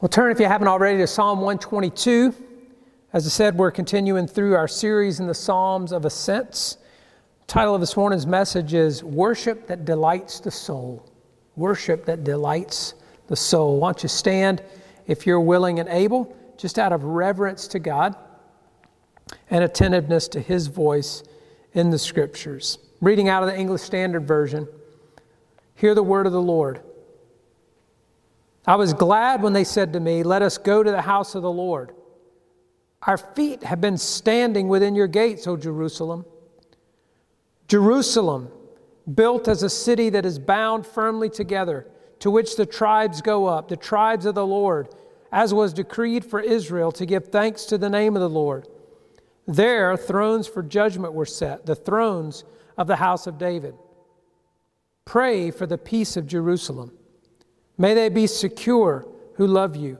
Well, turn if you haven't already to Psalm 122. As I said, we're continuing through our series in the Psalms of Ascents. Title of this morning's message is Worship That Delights the Soul. Worship That Delights the Soul. Why don't you stand if you're willing and able, just out of reverence to God and attentiveness to His voice in the Scriptures. Reading out of the English Standard Version, hear the word of the Lord. I was glad when they said to me, Let us go to the house of the Lord. Our feet have been standing within your gates, O Jerusalem. Jerusalem, built as a city that is bound firmly together, to which the tribes go up, the tribes of the Lord, as was decreed for Israel to give thanks to the name of the Lord. There, thrones for judgment were set, the thrones of the house of David. Pray for the peace of Jerusalem. May they be secure who love you.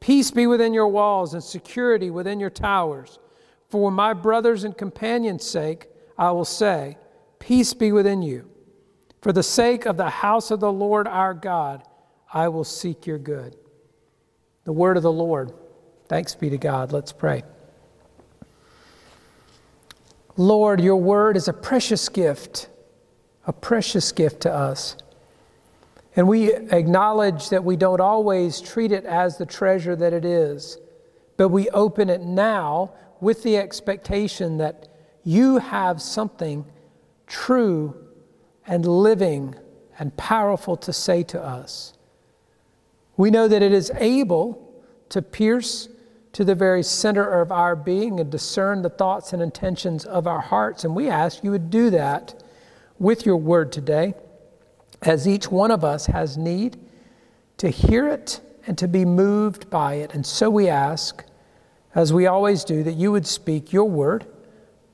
Peace be within your walls and security within your towers. For my brothers and companions' sake, I will say, Peace be within you. For the sake of the house of the Lord our God, I will seek your good. The word of the Lord. Thanks be to God. Let's pray. Lord, your word is a precious gift, a precious gift to us. And we acknowledge that we don't always treat it as the treasure that it is, but we open it now with the expectation that you have something true and living and powerful to say to us. We know that it is able to pierce to the very center of our being and discern the thoughts and intentions of our hearts. And we ask you would do that with your word today as each one of us has need to hear it and to be moved by it. And so we ask, as we always do, that you would speak your word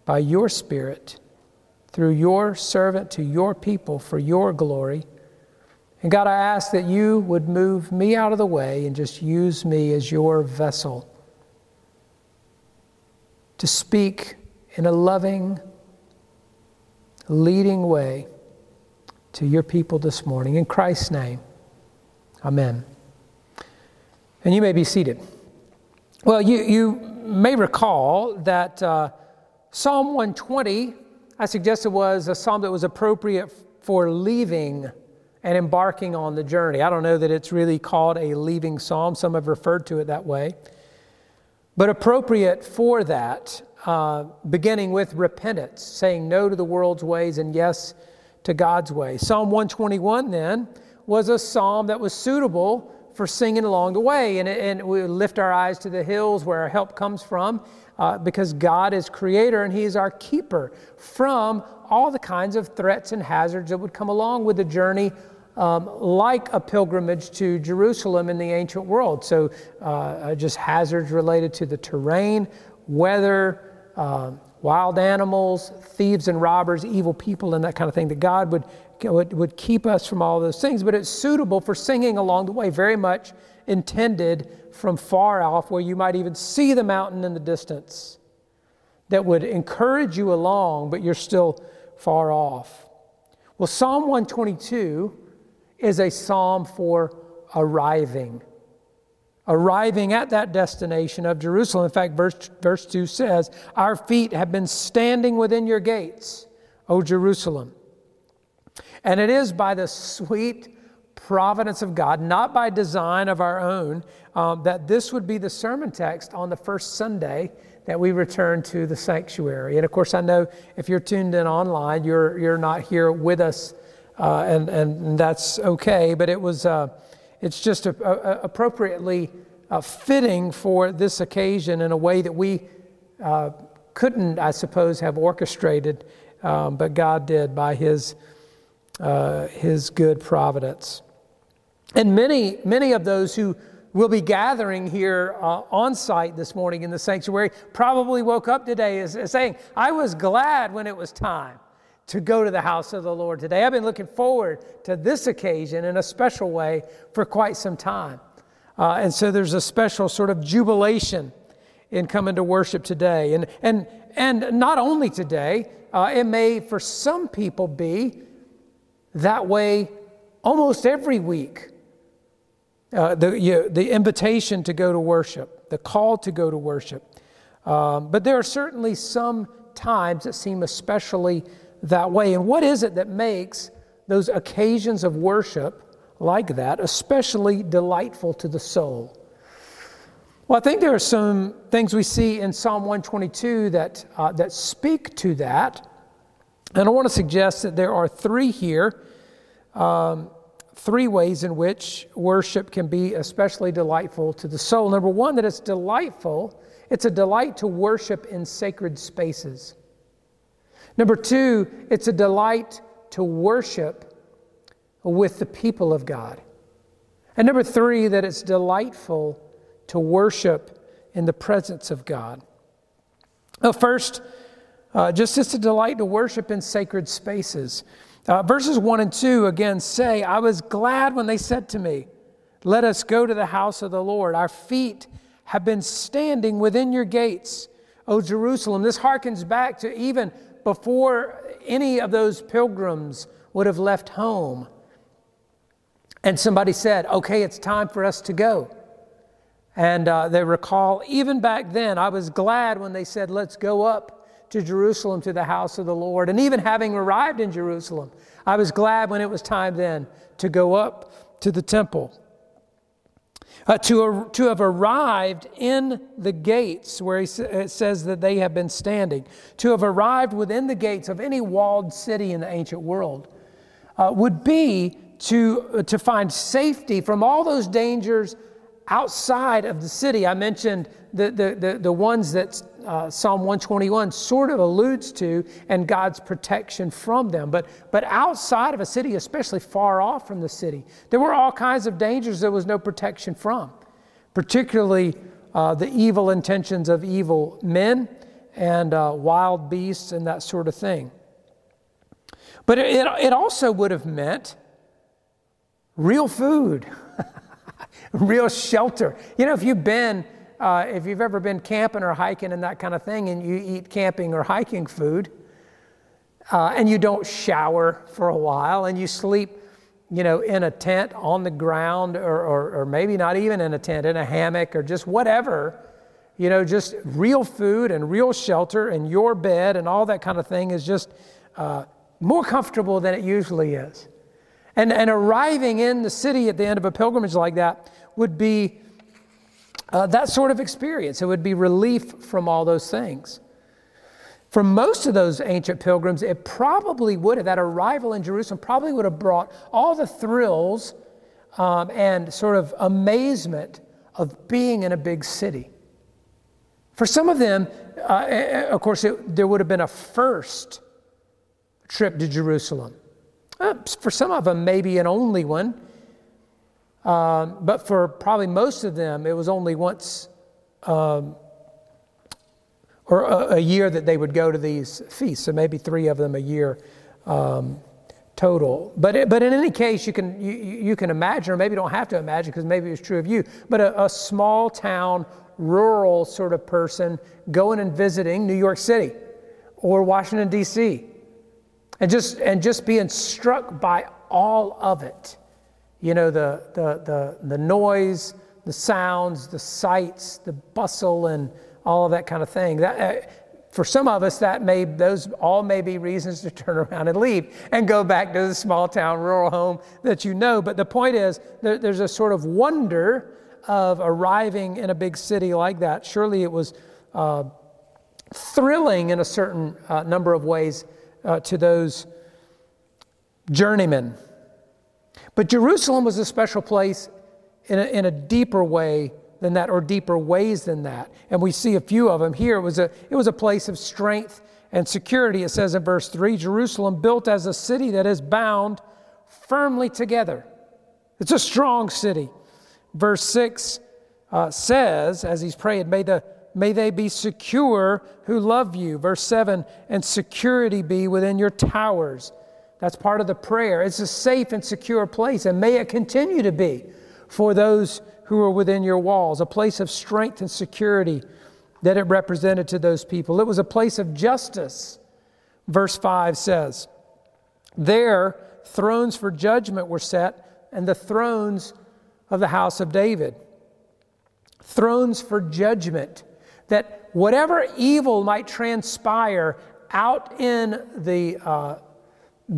by your Spirit through your servant to your people for your glory. And God, I ask that you would move me out of the way and just use me as your vessel to speak in a loving, leading way to your people this morning. In Christ's name, amen. And you may be seated. Well, you, you may recall that uh, Psalm 120, I suggested, was a psalm that was appropriate for leaving and embarking on the journey. I don't know that it's really called a leaving psalm, some have referred to it that way. But appropriate for that, uh, beginning with repentance, saying no to the world's ways and yes to God's way. Psalm 121 then was a psalm that was suitable for singing along the way. And, and we lift our eyes to the hills where our help comes from uh, because God is creator and He is our keeper from all the kinds of threats and hazards that would come along with the journey. Um, like a pilgrimage to Jerusalem in the ancient world. So, uh, just hazards related to the terrain, weather, uh, wild animals, thieves and robbers, evil people, and that kind of thing, that God would, would, would keep us from all those things. But it's suitable for singing along the way, very much intended from far off, where you might even see the mountain in the distance, that would encourage you along, but you're still far off. Well, Psalm 122 is a psalm for arriving arriving at that destination of Jerusalem. In fact, verse, verse 2 says, Our feet have been standing within your gates, O Jerusalem. And it is by the sweet providence of God, not by design of our own, um, that this would be the sermon text on the first Sunday that we return to the sanctuary. And of course, I know if you're tuned in online, you're, you're not here with us, uh, and, and that's okay, but it was. Uh, it's just a, a, appropriately uh, fitting for this occasion in a way that we uh, couldn't, I suppose, have orchestrated, um, but God did by His, uh, His good providence. And many, many of those who will be gathering here uh, on site this morning in the sanctuary probably woke up today as, as saying, I was glad when it was time to go to the house of the Lord today. I've been looking forward to this occasion in a special way for quite some time. Uh, and so there's a special sort of jubilation in coming to worship today. And, and, and not only today, uh, it may for some people be that way almost every week uh, the, you, the invitation to go to worship, the call to go to worship. Um, but there are certainly some times that seem especially that way. And what is it that makes those occasions of worship like that especially delightful to the soul? Well, I think there are some things we see in Psalm 122 that, uh, that speak to that. And I want to suggest that there are three here, um, three ways in which worship can be especially delightful to the soul. Number one, that it's delightful, it's a delight to worship in sacred spaces. Number two, it's a delight to worship with the people of God. And number three, that it's delightful to worship in the presence of God. Well, first, uh, just as a delight to worship in sacred spaces. Uh, verses 1 and 2 again say, I was glad when they said to me, Let us go to the house of the Lord. Our feet have been standing within your gates, O Jerusalem. This harkens back to even before any of those pilgrims would have left home. And somebody said, Okay, it's time for us to go. And uh, they recall, even back then, I was glad when they said, Let's go up to Jerusalem to the house of the Lord. And even having arrived in Jerusalem, I was glad when it was time then to go up to the temple. Uh, to, to have arrived in the gates where he it says that they have been standing, to have arrived within the gates of any walled city in the ancient world, uh, would be to, uh, to find safety from all those dangers outside of the city. I mentioned the, the, the, the ones that uh, Psalm 121 sort of alludes to and God's protection from them. But, but outside of a city, especially far off from the city, there were all kinds of dangers there was no protection from, particularly uh, the evil intentions of evil men and uh, wild beasts and that sort of thing. But it, it also would have meant real food. real shelter. You know, if you've been, uh, if you've ever been camping or hiking and that kind of thing, and you eat camping or hiking food, uh, and you don't shower for a while, and you sleep, you know, in a tent on the ground, or, or, or maybe not even in a tent, in a hammock, or just whatever, you know, just real food and real shelter and your bed and all that kind of thing is just uh, more comfortable than it usually is. And, and arriving in the city at the end of a pilgrimage like that would be uh, that sort of experience. It would be relief from all those things. For most of those ancient pilgrims, it probably would have, that arrival in Jerusalem probably would have brought all the thrills um, and sort of amazement of being in a big city. For some of them, uh, of course, it, there would have been a first trip to Jerusalem. Uh, for some of them, maybe an only one. Um, but for probably most of them, it was only once um, or a, a, year that they would go to these feasts. So maybe three of them a year um, total. But, it, but in any case, you can, you, you can imagine, or maybe you don't have to imagine because maybe it's true of you, but a, a small town, rural sort of person going and visiting New York City or Washington, D.C and just and just being struck by all of it you know the the the, the noise the sounds the sights the bustle and all of that kind of thing. That uh, for some of us that may those all may be reasons to turn around and leave and go back to the small town rural home that you know. But the point is there, there's a sort of wonder of arriving in a big city like that. Surely it was uh, thrilling in a certain uh, number of ways uh, to those journeymen. But Jerusalem was a special place in a, in a deeper way than that, or deeper ways than that. And we see a few of them here. It was a, it was a place of strength and security. It says in verse 3 Jerusalem built as a city that is bound firmly together. It's a strong city. Verse 6 uh, says, as he's praying, may the May they be secure who love you. Verse 7 and security be within your towers. That's part of the prayer. It's a safe and secure place, and may it continue to be for those who are within your walls, a place of strength and security that it represented to those people. It was a place of justice. Verse 5 says, There thrones for judgment were set, and the thrones of the house of David, thrones for judgment, that whatever evil might transpire out in the uh,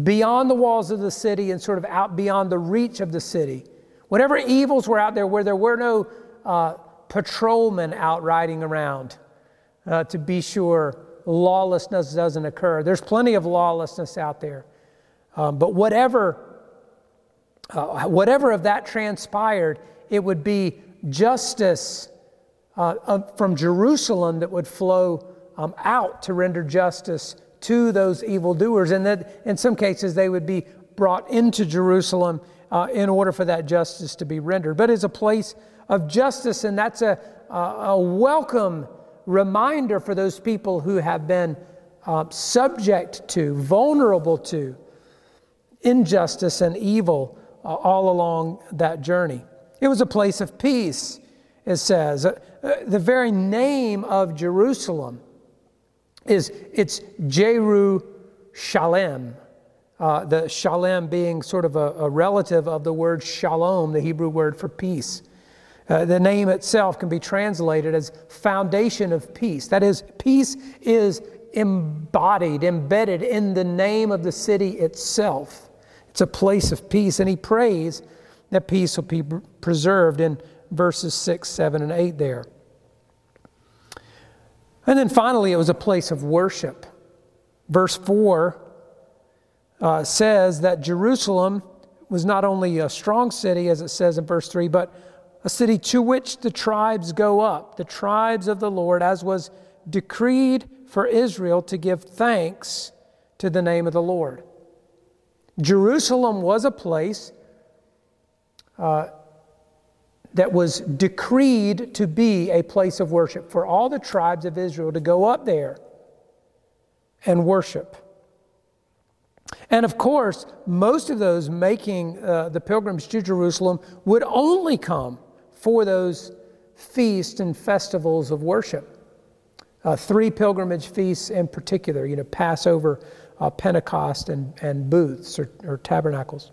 beyond the walls of the city and sort of out beyond the reach of the city, whatever evils were out there where there were no uh, patrolmen out riding around uh, to be sure lawlessness doesn't occur. There's plenty of lawlessness out there. Um, but whatever, uh, whatever of that transpired, it would be justice uh, from Jerusalem that would flow um, out to render justice to those evildoers. And that in some cases they would be brought into Jerusalem uh, in order for that justice to be rendered. But it's a place of justice, and that's a, a, welcome reminder for those people who have been uh, subject to, vulnerable to injustice and evil uh, all along that journey. It was a place of peace, it says. Uh, uh the very name of Jerusalem is it's Jeru-Shalem. Uh, the shalem being sort of a, a, relative of the word shalom, the Hebrew word for peace. Uh, the name itself can be translated as foundation of peace. That is, peace is embodied, embedded in the name of the city itself. It's a place of peace, and he prays that peace will be preserved in verses 6, 7, and 8 there. And then finally, it was a place of worship. Verse 4 uh, says that Jerusalem was not only a strong city, as it says in verse 3, but a city to which the tribes go up, the tribes of the Lord, as was decreed for Israel to give thanks to the name of the Lord. Jerusalem was a place uh, that was decreed to be a place of worship for all the tribes of Israel to go up there and worship. And of course, most of those making uh, the pilgrims to Jerusalem would only come for those feasts and festivals of worship. Uh, three pilgrimage feasts in particular, you know, Passover, uh, Pentecost, and, and booths or, or tabernacles.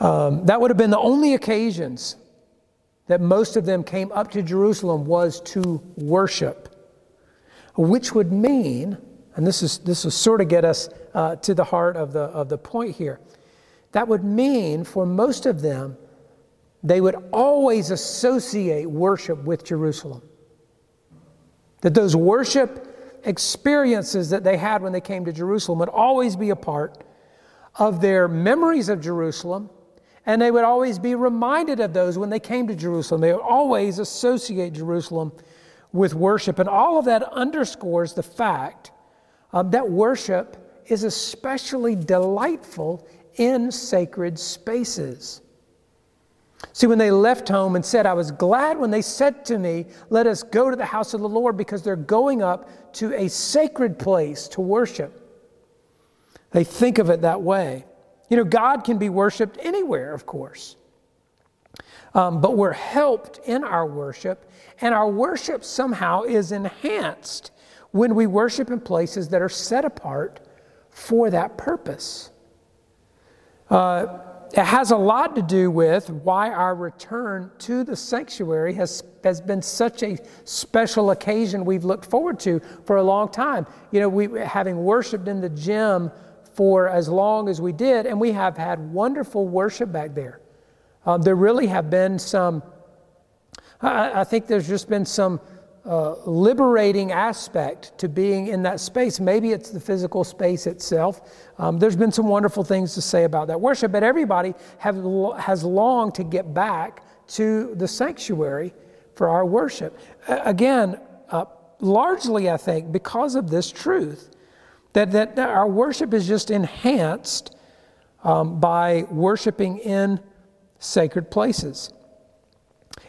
Um, that would have been the only occasions that most of them came up to Jerusalem was to worship, which would mean, and this is this will sort of get us uh, to the heart of the of the point here. That would mean for most of them they would always associate worship with Jerusalem. That those worship experiences that they had when they came to Jerusalem would always be a part of their memories of Jerusalem, and they would always be reminded of those when they came to Jerusalem. They would always associate Jerusalem with worship, and all of that underscores the fact um, that worship is especially delightful in sacred spaces. See, when they left home and said, I was glad when they said to me, Let us go to the house of the Lord, because they're going up to a sacred place to worship. They think of it that way. You know, God can be worshiped anywhere, of course. Um, but we're helped in our worship, and our worship somehow is enhanced when we worship in places that are set apart for that purpose. Uh, it has a lot to do with why our return to the sanctuary has, has been such a special occasion we've looked forward to for a long time. You know, we having worshiped in the gym for as long as we did, and we have had wonderful worship back there. Um, there really have been some, I, I think there's just been some uh, liberating aspect to being in that space. Maybe it's the physical space itself. Um, there's been some wonderful things to say about that worship, but everybody have, has longed to get back to the sanctuary for our worship. Uh, again, uh, largely, I think, because of this truth that, that our worship is just enhanced um, by worshiping in sacred places.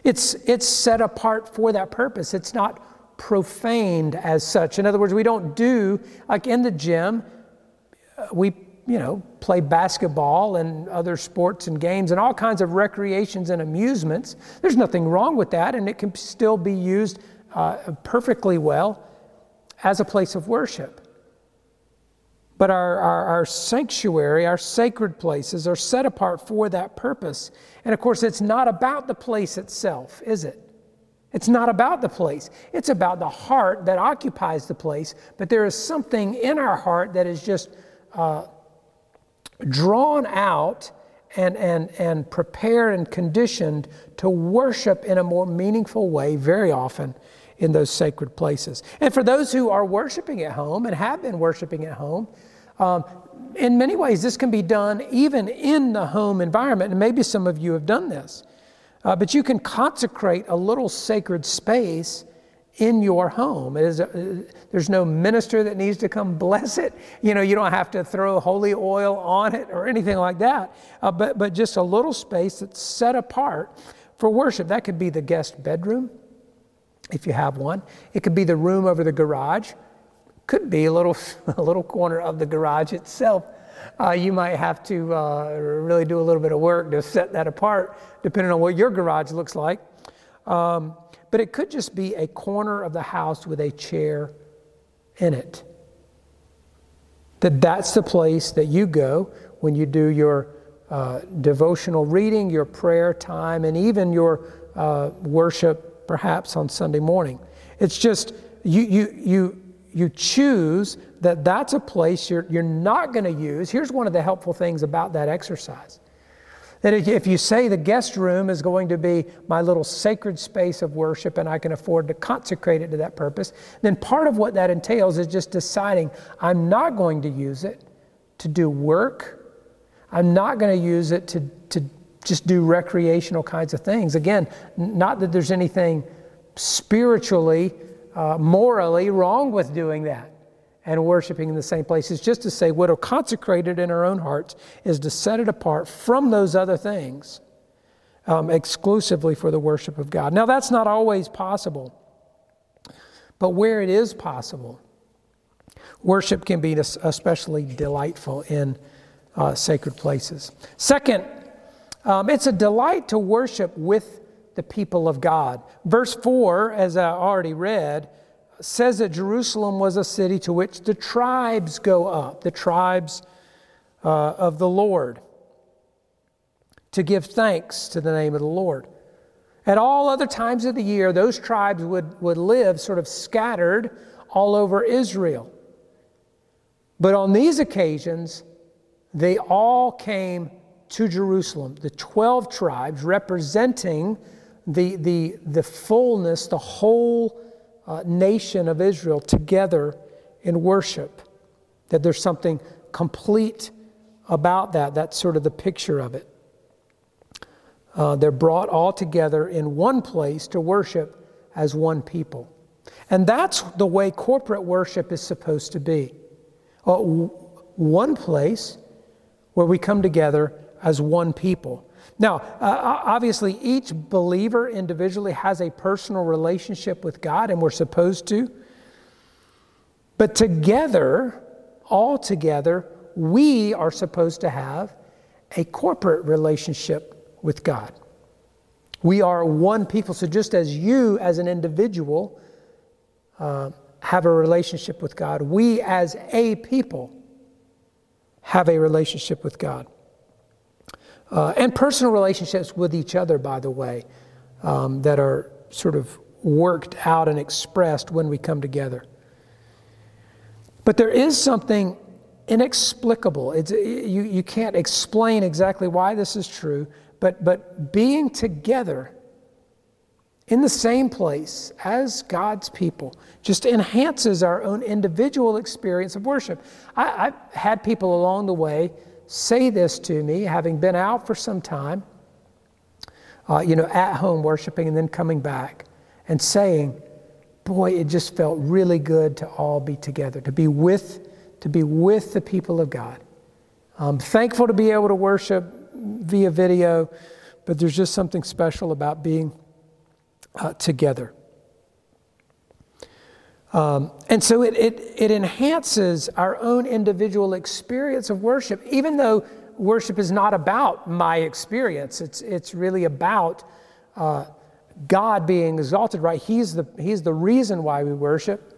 It's, it's set apart for that purpose. It's not profaned as such. In other words, we don't do, like in the gym, we, you know, play basketball and other sports and games and all kinds of recreations and amusements. There's nothing wrong with that, and it can still be used uh, perfectly well as a place of worship. But our, our, our, sanctuary, our sacred places are set apart for that purpose. And of course, it's not about the place itself, is it? It's not about the place. It's about the heart that occupies the place. But there is something in our heart that is just uh, drawn out and, and, and prepared and conditioned to worship in a more meaningful way very often in those sacred places. And for those who are worshiping at home and have been worshiping at home, um, in many ways, this can be done even in the home environment. And maybe some of you have done this. Uh, but you can consecrate a little sacred space in your home. A, there's no minister that needs to come bless it. You know, you don't have to throw holy oil on it or anything like that. Uh, but, but just a little space that's set apart for worship. That could be the guest bedroom, if you have one. It could be the room over the garage. Could be a little, a little corner of the garage itself uh, you might have to uh, really do a little bit of work to set that apart, depending on what your garage looks like. Um, but it could just be a corner of the house with a chair in it. That that's the place that you go when you do your uh, devotional reading, your prayer time, and even your uh, worship, perhaps on Sunday morning. It's just you you you you choose that that's a place you're, you're not going to use. Here's one of the helpful things about that exercise. That if you say the guest room is going to be my little sacred space of worship and I can afford to consecrate it to that purpose, then part of what that entails is just deciding I'm not going to use it to do work. I'm not going to use it to, to just do recreational kinds of things. Again, not that there's anything spiritually uh, morally wrong with doing that and worshiping in the same place. It's just to say what are consecrated in our own hearts is to set it apart from those other things um, exclusively for the worship of God. Now, that's not always possible, but where it is possible, worship can be especially delightful in uh, sacred places. Second, um, it's a delight to worship with the people of God. Verse 4, as I already read, says that Jerusalem was a city to which the tribes go up, the tribes uh, of the Lord, to give thanks to the name of the Lord. At all other times of the year, those tribes would, would live sort of scattered all over Israel. But on these occasions, they all came to Jerusalem, the 12 tribes representing the, the, the fullness, the whole uh, nation of Israel together in worship. That there's something complete about that. That's sort of the picture of it. Uh, they're brought all together in one place to worship as one people. And that's the way corporate worship is supposed to be. Uh, one place where we come together as one people. Now, uh, obviously, each believer individually has a personal relationship with God, and we're supposed to. But together, all together, we are supposed to have a corporate relationship with God. We are one people. So, just as you, as an individual, uh, have a relationship with God, we, as a people, have a relationship with God. Uh, and personal relationships with each other, by the way, um, that are sort of worked out and expressed when we come together. But there is something inexplicable. It's, you, you can't explain exactly why this is true, but, but being together in the same place as God's people just enhances our own individual experience of worship. I, I've had people along the way say this to me, having been out for some time, uh, you know, at home worshiping and then coming back and saying, boy, it just felt really good to all be together, to be with, to be with the people of God. I'm thankful to be able to worship via video, but there's just something special about being uh, together. Um, and so it, it, it enhances our own individual experience of worship, even though worship is not about my experience. It's, it's really about uh, God being exalted, right? He's the, he's the reason why we worship.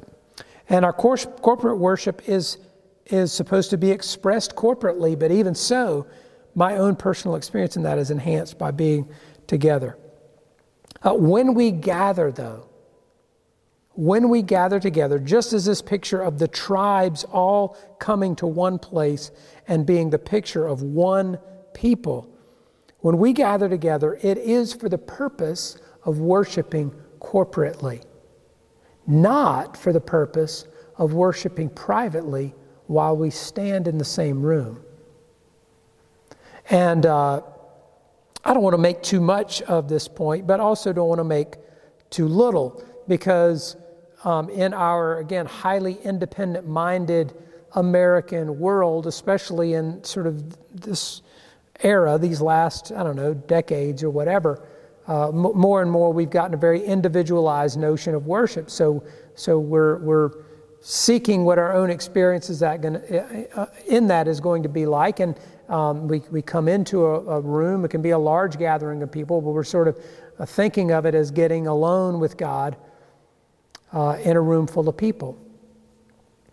And our course, corporate worship is, is supposed to be expressed corporately, but even so, my own personal experience in that is enhanced by being together. Uh, when we gather, though, when we gather together, just as this picture of the tribes all coming to one place and being the picture of one people, when we gather together, it is for the purpose of worshiping corporately, not for the purpose of worshiping privately while we stand in the same room. And uh, I don't want to make too much of this point, but also don't want to make too little because um, in our, again, highly independent minded American world, especially in sort of this era, these last, I don't know, decades or whatever, uh, m- more and more we've gotten a very individualized notion of worship. So, so we're, we're seeking what our own experience is that gonna, uh, uh, in that is going to be like. And um, we, we come into a, a, room, it can be a large gathering of people, but we're sort of uh, thinking of it as getting alone with God uh, in a room full of people.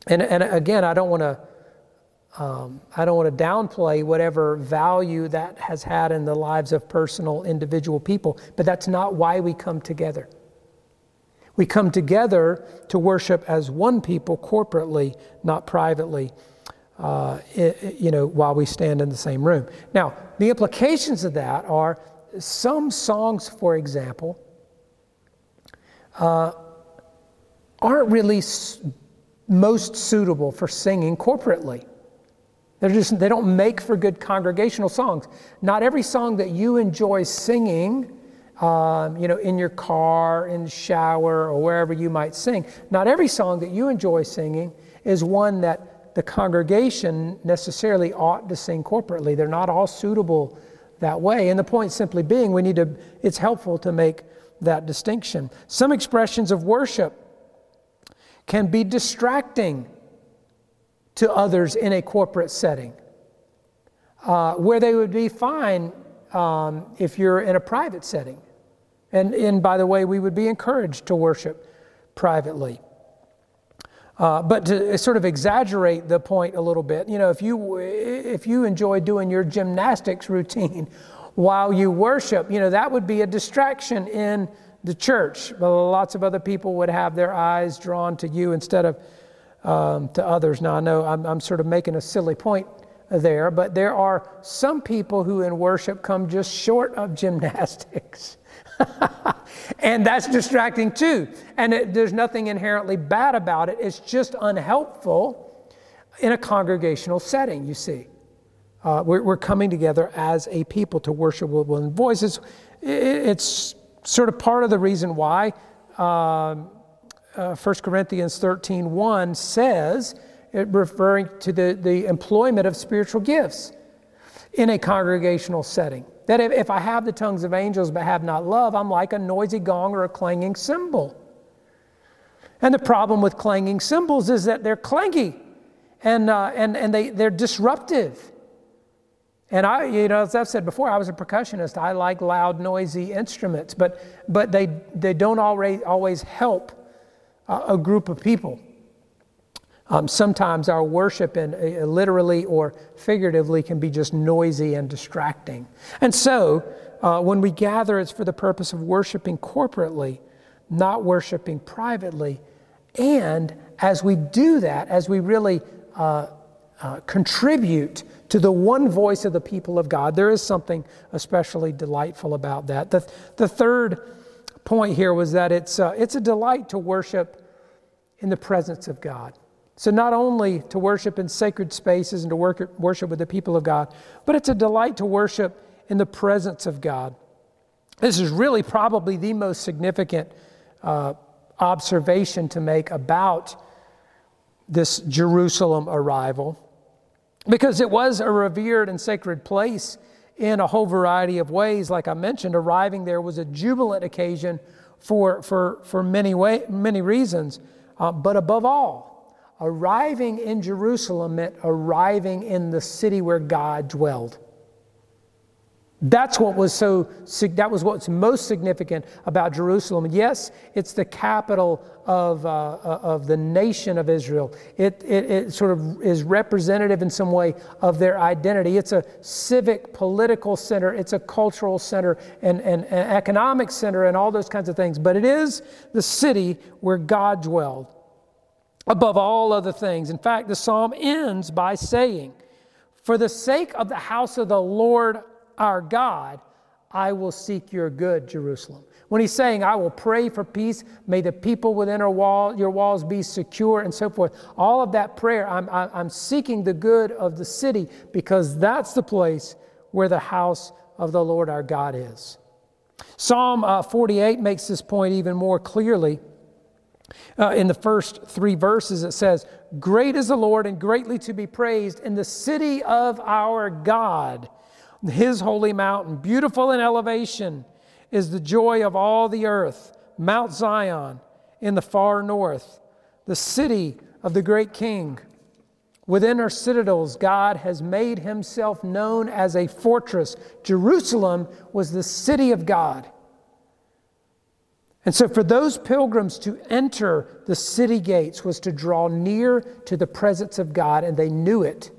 And, and again, I don't want to. Um, I don't want to downplay whatever value that has had in the lives of personal, individual people, but that's not why we come together. We come together to worship as one people corporately, not privately, uh, it, you know, while we stand in the same room. Now, the implications of that are some songs, for example, uh, aren't really most suitable for singing corporately. They're just, they don't make for good congregational songs. Not every song that you enjoy singing um, you know, in your car, in the shower, or wherever you might sing. Not every song that you enjoy singing is one that the congregation necessarily ought to sing corporately. They're not all suitable that way. And the point simply being, we need to, it's helpful to make that distinction. Some expressions of worship can be distracting to others in a corporate setting, uh, where they would be fine um, if you're in a private setting. And, and by the way, we would be encouraged to worship privately. Uh, but to sort of exaggerate the point a little bit, you know, if you, if you enjoy doing your gymnastics routine while you worship, you know, that would be a distraction in the church. But lots of other people would have their eyes drawn to you instead of um, to others. Now, I know I'm, I'm sort of making a silly point there, but there are some people who in worship come just short of gymnastics. and that's distracting too. And it, there's nothing inherently bad about it, it's just unhelpful in a congregational setting, you see. Uh, we're, we're, coming together as a people to worship with one voice. It's, it's sort of part of the reason why um, uh, 1 Corinthians 13 1 says, referring to the, the employment of spiritual gifts in a congregational setting. That if, if I have the tongues of angels but have not love, I'm like a noisy gong or a clanging cymbal. And the problem with clanging cymbals is that they're clangy and, uh, and, and they, they're disruptive. And I, you know, as I've said before, I was a percussionist. I like loud, noisy instruments, but, but they, they don't always, always help a, a group of people. Um, sometimes our worship, in, uh, literally or figuratively, can be just noisy and distracting. And so, uh, when we gather, it's for the purpose of worshiping corporately, not worshiping privately. And as we do that, as we really uh, uh, contribute to the one voice of the people of God, there is something especially delightful about that. The, the third point here was that it's, uh, it's a delight to worship in the presence of God. So, not only to worship in sacred spaces and to work, worship with the people of God, but it's a delight to worship in the presence of God. This is really probably the most significant uh, observation to make about this Jerusalem arrival, because it was a revered and sacred place in a whole variety of ways. Like I mentioned, arriving there was a jubilant occasion for, for, for many, way, many reasons, uh, but above all, Arriving in Jerusalem meant arriving in the city where God dwelled. That's what was so that was what's most significant about Jerusalem. Yes, it's the capital of, uh, of the nation of Israel. It, it, it sort of is representative in some way of their identity. It's a civic, political center, it's a cultural center, and, and economic center, and all those kinds of things. But it is the city where God dwelled above all other things. In fact, the psalm ends by saying, For the sake of the house of the Lord our God, I will seek your good, Jerusalem. When he's saying, I will pray for peace, may the people within our wall, your walls be secure, and so forth, all of that prayer, I'm, I'm seeking the good of the city because that's the place where the house of the Lord our God is. Psalm uh, 48 makes this point even more clearly. Uh, in the first three verses, it says, Great is the Lord and greatly to be praised in the city of our God his holy mountain, beautiful in elevation, is the joy of all the earth. Mount Zion in the far north, the city of the great king. Within her citadels, God has made himself known as a fortress. Jerusalem was the city of God. And so, for those pilgrims to enter the city gates was to draw near to the presence of God, and they knew it.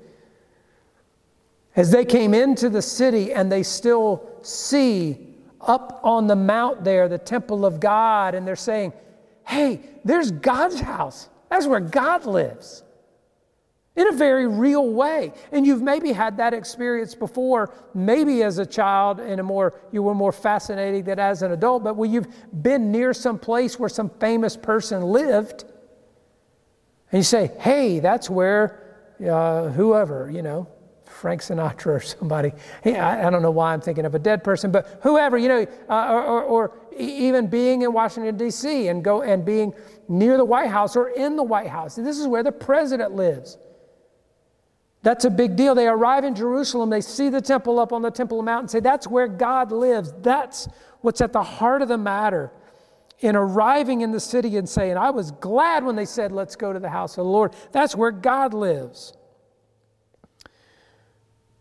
As they came into the city and they still see up on the mount there the temple of God, and they're saying, Hey, there's God's house. That's where God lives. In a very real way. And you've maybe had that experience before, maybe as a child, in a more you were more fascinated than as an adult, but when you've been near some place where some famous person lived, and you say, hey, that's where uh, whoever, you know, Frank Sinatra or somebody. I, I, don't know why I'm thinking of a dead person, but whoever, you know, uh, or, or, or, even being in Washington, D.C. and go and being near the White House or in the White House. This is where the president lives. That's a big deal. They arrive in Jerusalem, they see the temple up on the Temple Mount and say, That's where God lives. That's what's at the heart of the matter in arriving in the city and saying, I was glad when they said, Let's go to the house of the Lord. That's where God lives.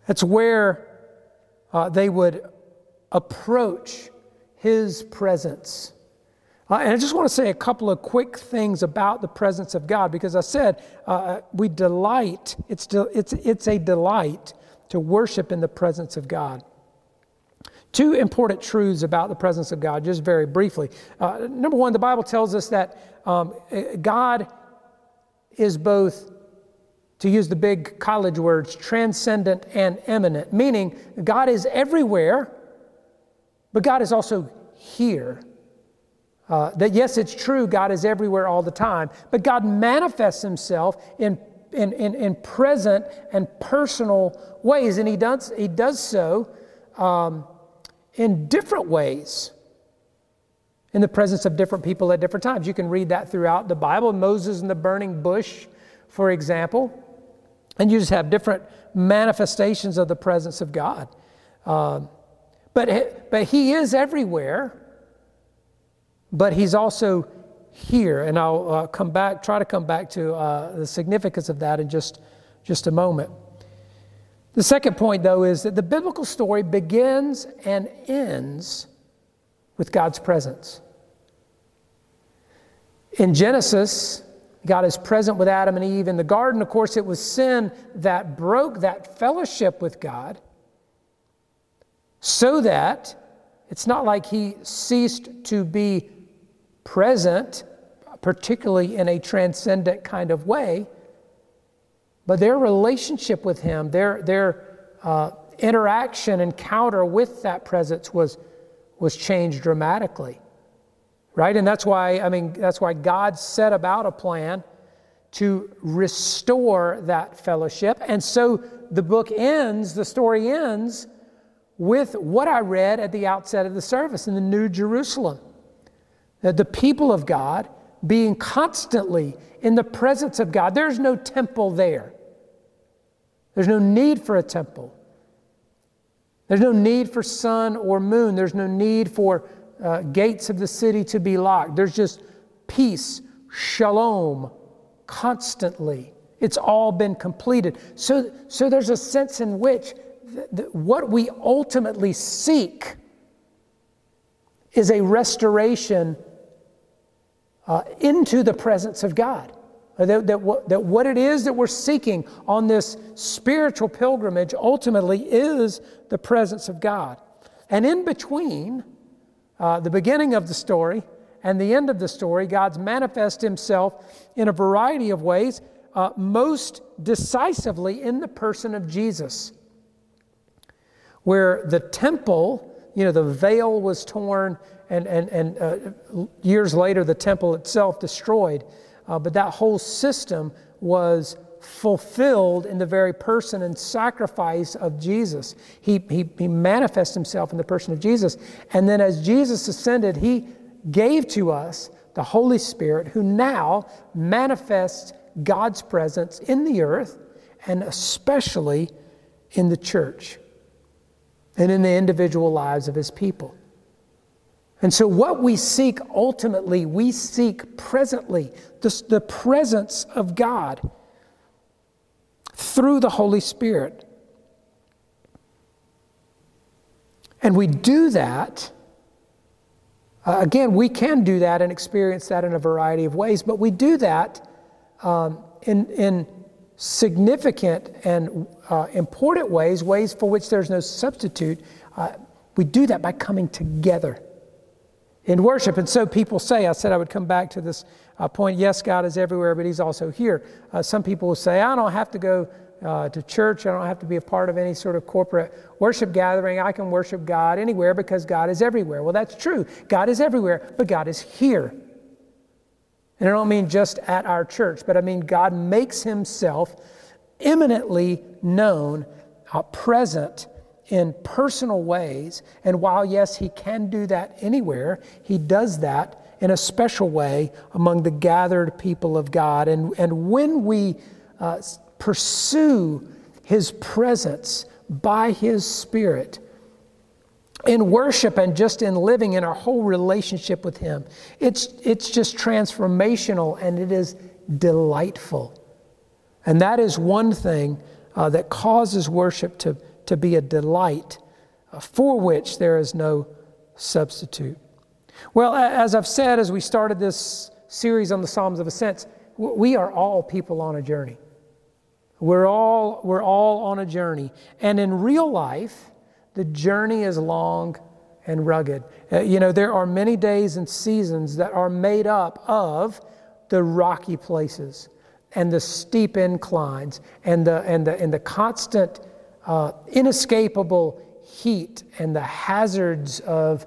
That's where uh, they would approach His presence. Uh, and I just want to say a couple of quick things about the presence of God because I said uh, we delight, it's, de- it's, it's a delight to worship in the presence of God. Two important truths about the presence of God, just very briefly. Uh, number one, the Bible tells us that um, God is both to use the big college words, transcendent and immanent, meaning God is everywhere, but God is also here. Uh, that yes, it's true, God is everywhere all the time, but God manifests Himself in, in, in, in present and personal ways, and He does, he does so um, in different ways in the presence of different people at different times. You can read that throughout the Bible. Moses in the burning bush, for example. And you just have different manifestations of the presence of God. Uh, but, but He is everywhere, but He's also here. And I'll uh, come back, try to come back to uh, the significance of that in just, just a moment. The second point, though, is that the biblical story begins and ends with God's presence. In Genesis, God is present with Adam and Eve in the garden. Of course, it was sin that broke that fellowship with God so that it's not like he ceased to be present, particularly in a transcendent kind of way, but their relationship with him, their, their uh, interaction, encounter with that presence was, was changed dramatically right? And that's why, I mean, that's why God set about a plan to restore that fellowship. And so the book ends, the story ends with what I read at the outset of the service in the New Jerusalem. That the people of God being constantly in the presence of God. There's no temple there. There's no need for a temple. There's no need for sun or moon. There's no need for uh, gates of the city to be locked. There's just peace, shalom, constantly. It's all been completed. So, so there's a sense in which th- th- what we ultimately seek is a restoration uh, into the presence of God. That, that, what, that what it is that we're seeking on this spiritual pilgrimage ultimately is the presence of God. And in between uh, the beginning of the story and the end of the story, God's manifest himself in a variety of ways, uh, most decisively in the person of Jesus, where the temple, you know, the veil was torn, and, and, and uh, years later, the temple itself destroyed. Uh, but that whole system was fulfilled in the very person and sacrifice of Jesus. He, he, he manifests himself in the person of Jesus. And then as Jesus ascended, he gave to us the Holy Spirit, who now manifests God's presence in the earth and especially in the church and in the individual lives of his people. And so, what we seek ultimately, we seek presently the, the presence of God through the Holy Spirit. And we do that. Uh, again, we can do that and experience that in a variety of ways, but we do that um, in, in significant and uh, important ways, ways for which there's no substitute. Uh, we do that by coming together in worship. And so people say, I said I would come back to this uh, point yes, God is everywhere, but He's also here. Uh, some people will say, I don't have to go uh, to church, I don't have to be a part of any sort of corporate worship gathering. I can worship God anywhere because God is everywhere. Well, that's true. God is everywhere, but God is here. And I don't mean just at our church, but I mean God makes Himself immanently known, uh, present in personal ways. And while, yes, he can do that anywhere, he does that in a special way among the gathered people of God. And, and when we uh, pursue his presence by his spirit, in worship and just in living in our whole relationship with Him. It's, it's just transformational and it is delightful. And that is one thing uh, that causes worship to, to be a delight uh, for which there is no substitute. Well, as I've said as we started this series on the Psalms of Ascents, we are all people on a journey. We're all, we're all on a journey. And in real life, the journey is long and rugged. Uh, you know, there are many days and seasons that are made up of the rocky places and the steep inclines and the, and the, and the constant uh, inescapable heat and the hazards of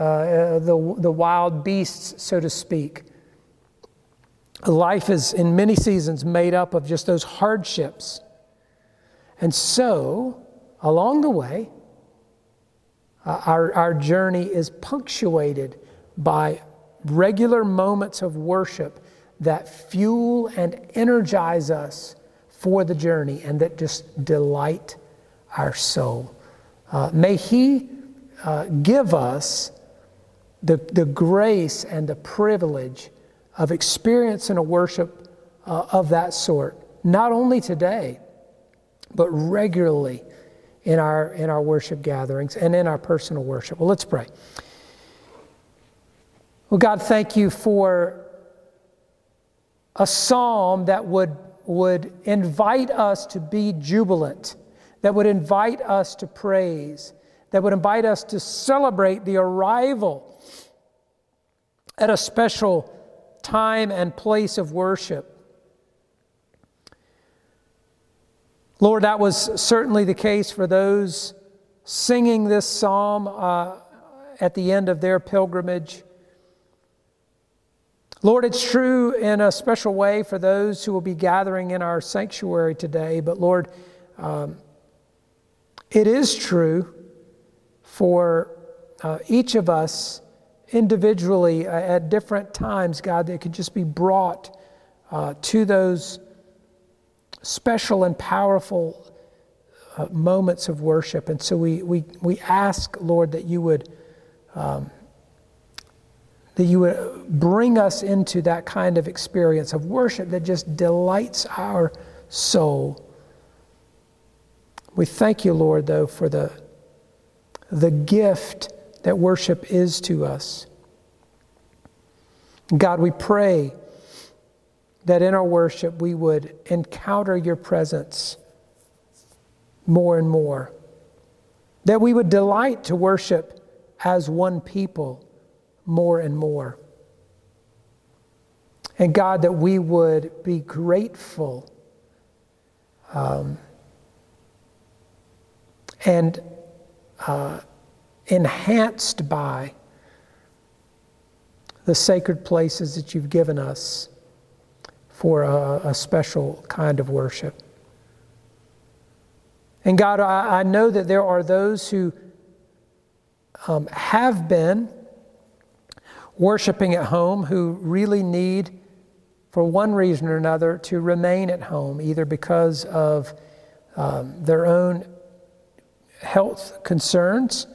uh, the, the wild beasts, so to speak. Life is, in many seasons, made up of just those hardships. And so, along the way, uh, our, our journey is punctuated by regular moments of worship that fuel and energize us for the journey and that just delight our soul. Uh, may He uh, give us the, the grace and the privilege of experiencing a worship uh, of that sort, not only today, but regularly in our, in our worship gatherings and in our personal worship. Well, let's pray. Well, God, thank you for a psalm that would, would invite us to be jubilant that would invite us to praise, that would invite us to celebrate the arrival at a special time and place of worship. Lord, that was certainly the case for those singing this psalm uh, at the end of their pilgrimage. Lord, it's true in a special way for those who will be gathering in our sanctuary today, but Lord, um, it is true for uh, each of us individually uh, at different times, God, that could just be brought uh, to those special and powerful uh, moments of worship. And so we, we, we ask, Lord, that you would. Um, that you would bring us into that kind of experience of worship that just delights our soul. We thank you, Lord, though, for the, the gift that worship is to us. God, we pray that in our worship we would encounter your presence more and more, that we would delight to worship as one people more and more. And God, that we would be grateful um, and uh, enhanced by the sacred places that you've given us for a, a special kind of worship. And God, I, I know that there are those who um, have been worshiping at home who really need, for one reason or another, to remain at home, either because of um, their own health concerns,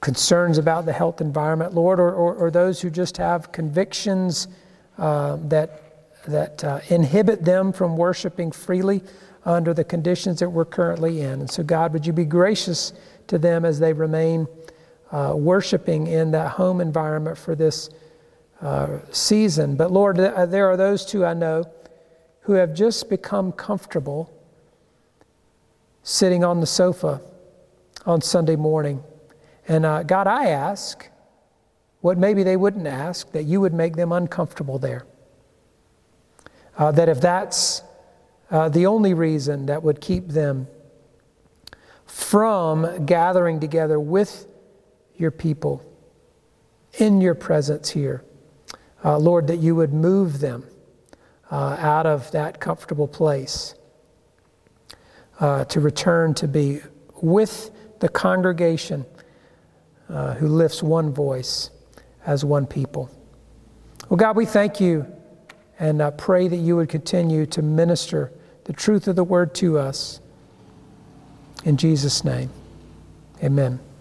concerns about the health environment, Lord, or, or, or those who just have convictions uh, that, that uh, inhibit them from worshiping freely under the conditions that we're currently in. And so, God, would you be gracious to them as they remain uh, worshiping in that home environment for this uh, season? But, Lord, uh, there are those too I know who have just become comfortable sitting on the sofa on Sunday morning. And uh, God, I ask what maybe they wouldn't ask, that you would make them uncomfortable there. Uh, that if that's uh, the only reason that would keep them from gathering together with your people in your presence here, uh, Lord, that you would move them uh, out of that comfortable place uh, to return to be with the congregation uh, who lifts one voice as one people. Well, God, we thank you and uh, pray that you would continue to minister the truth of the word to us. In Jesus' name, amen.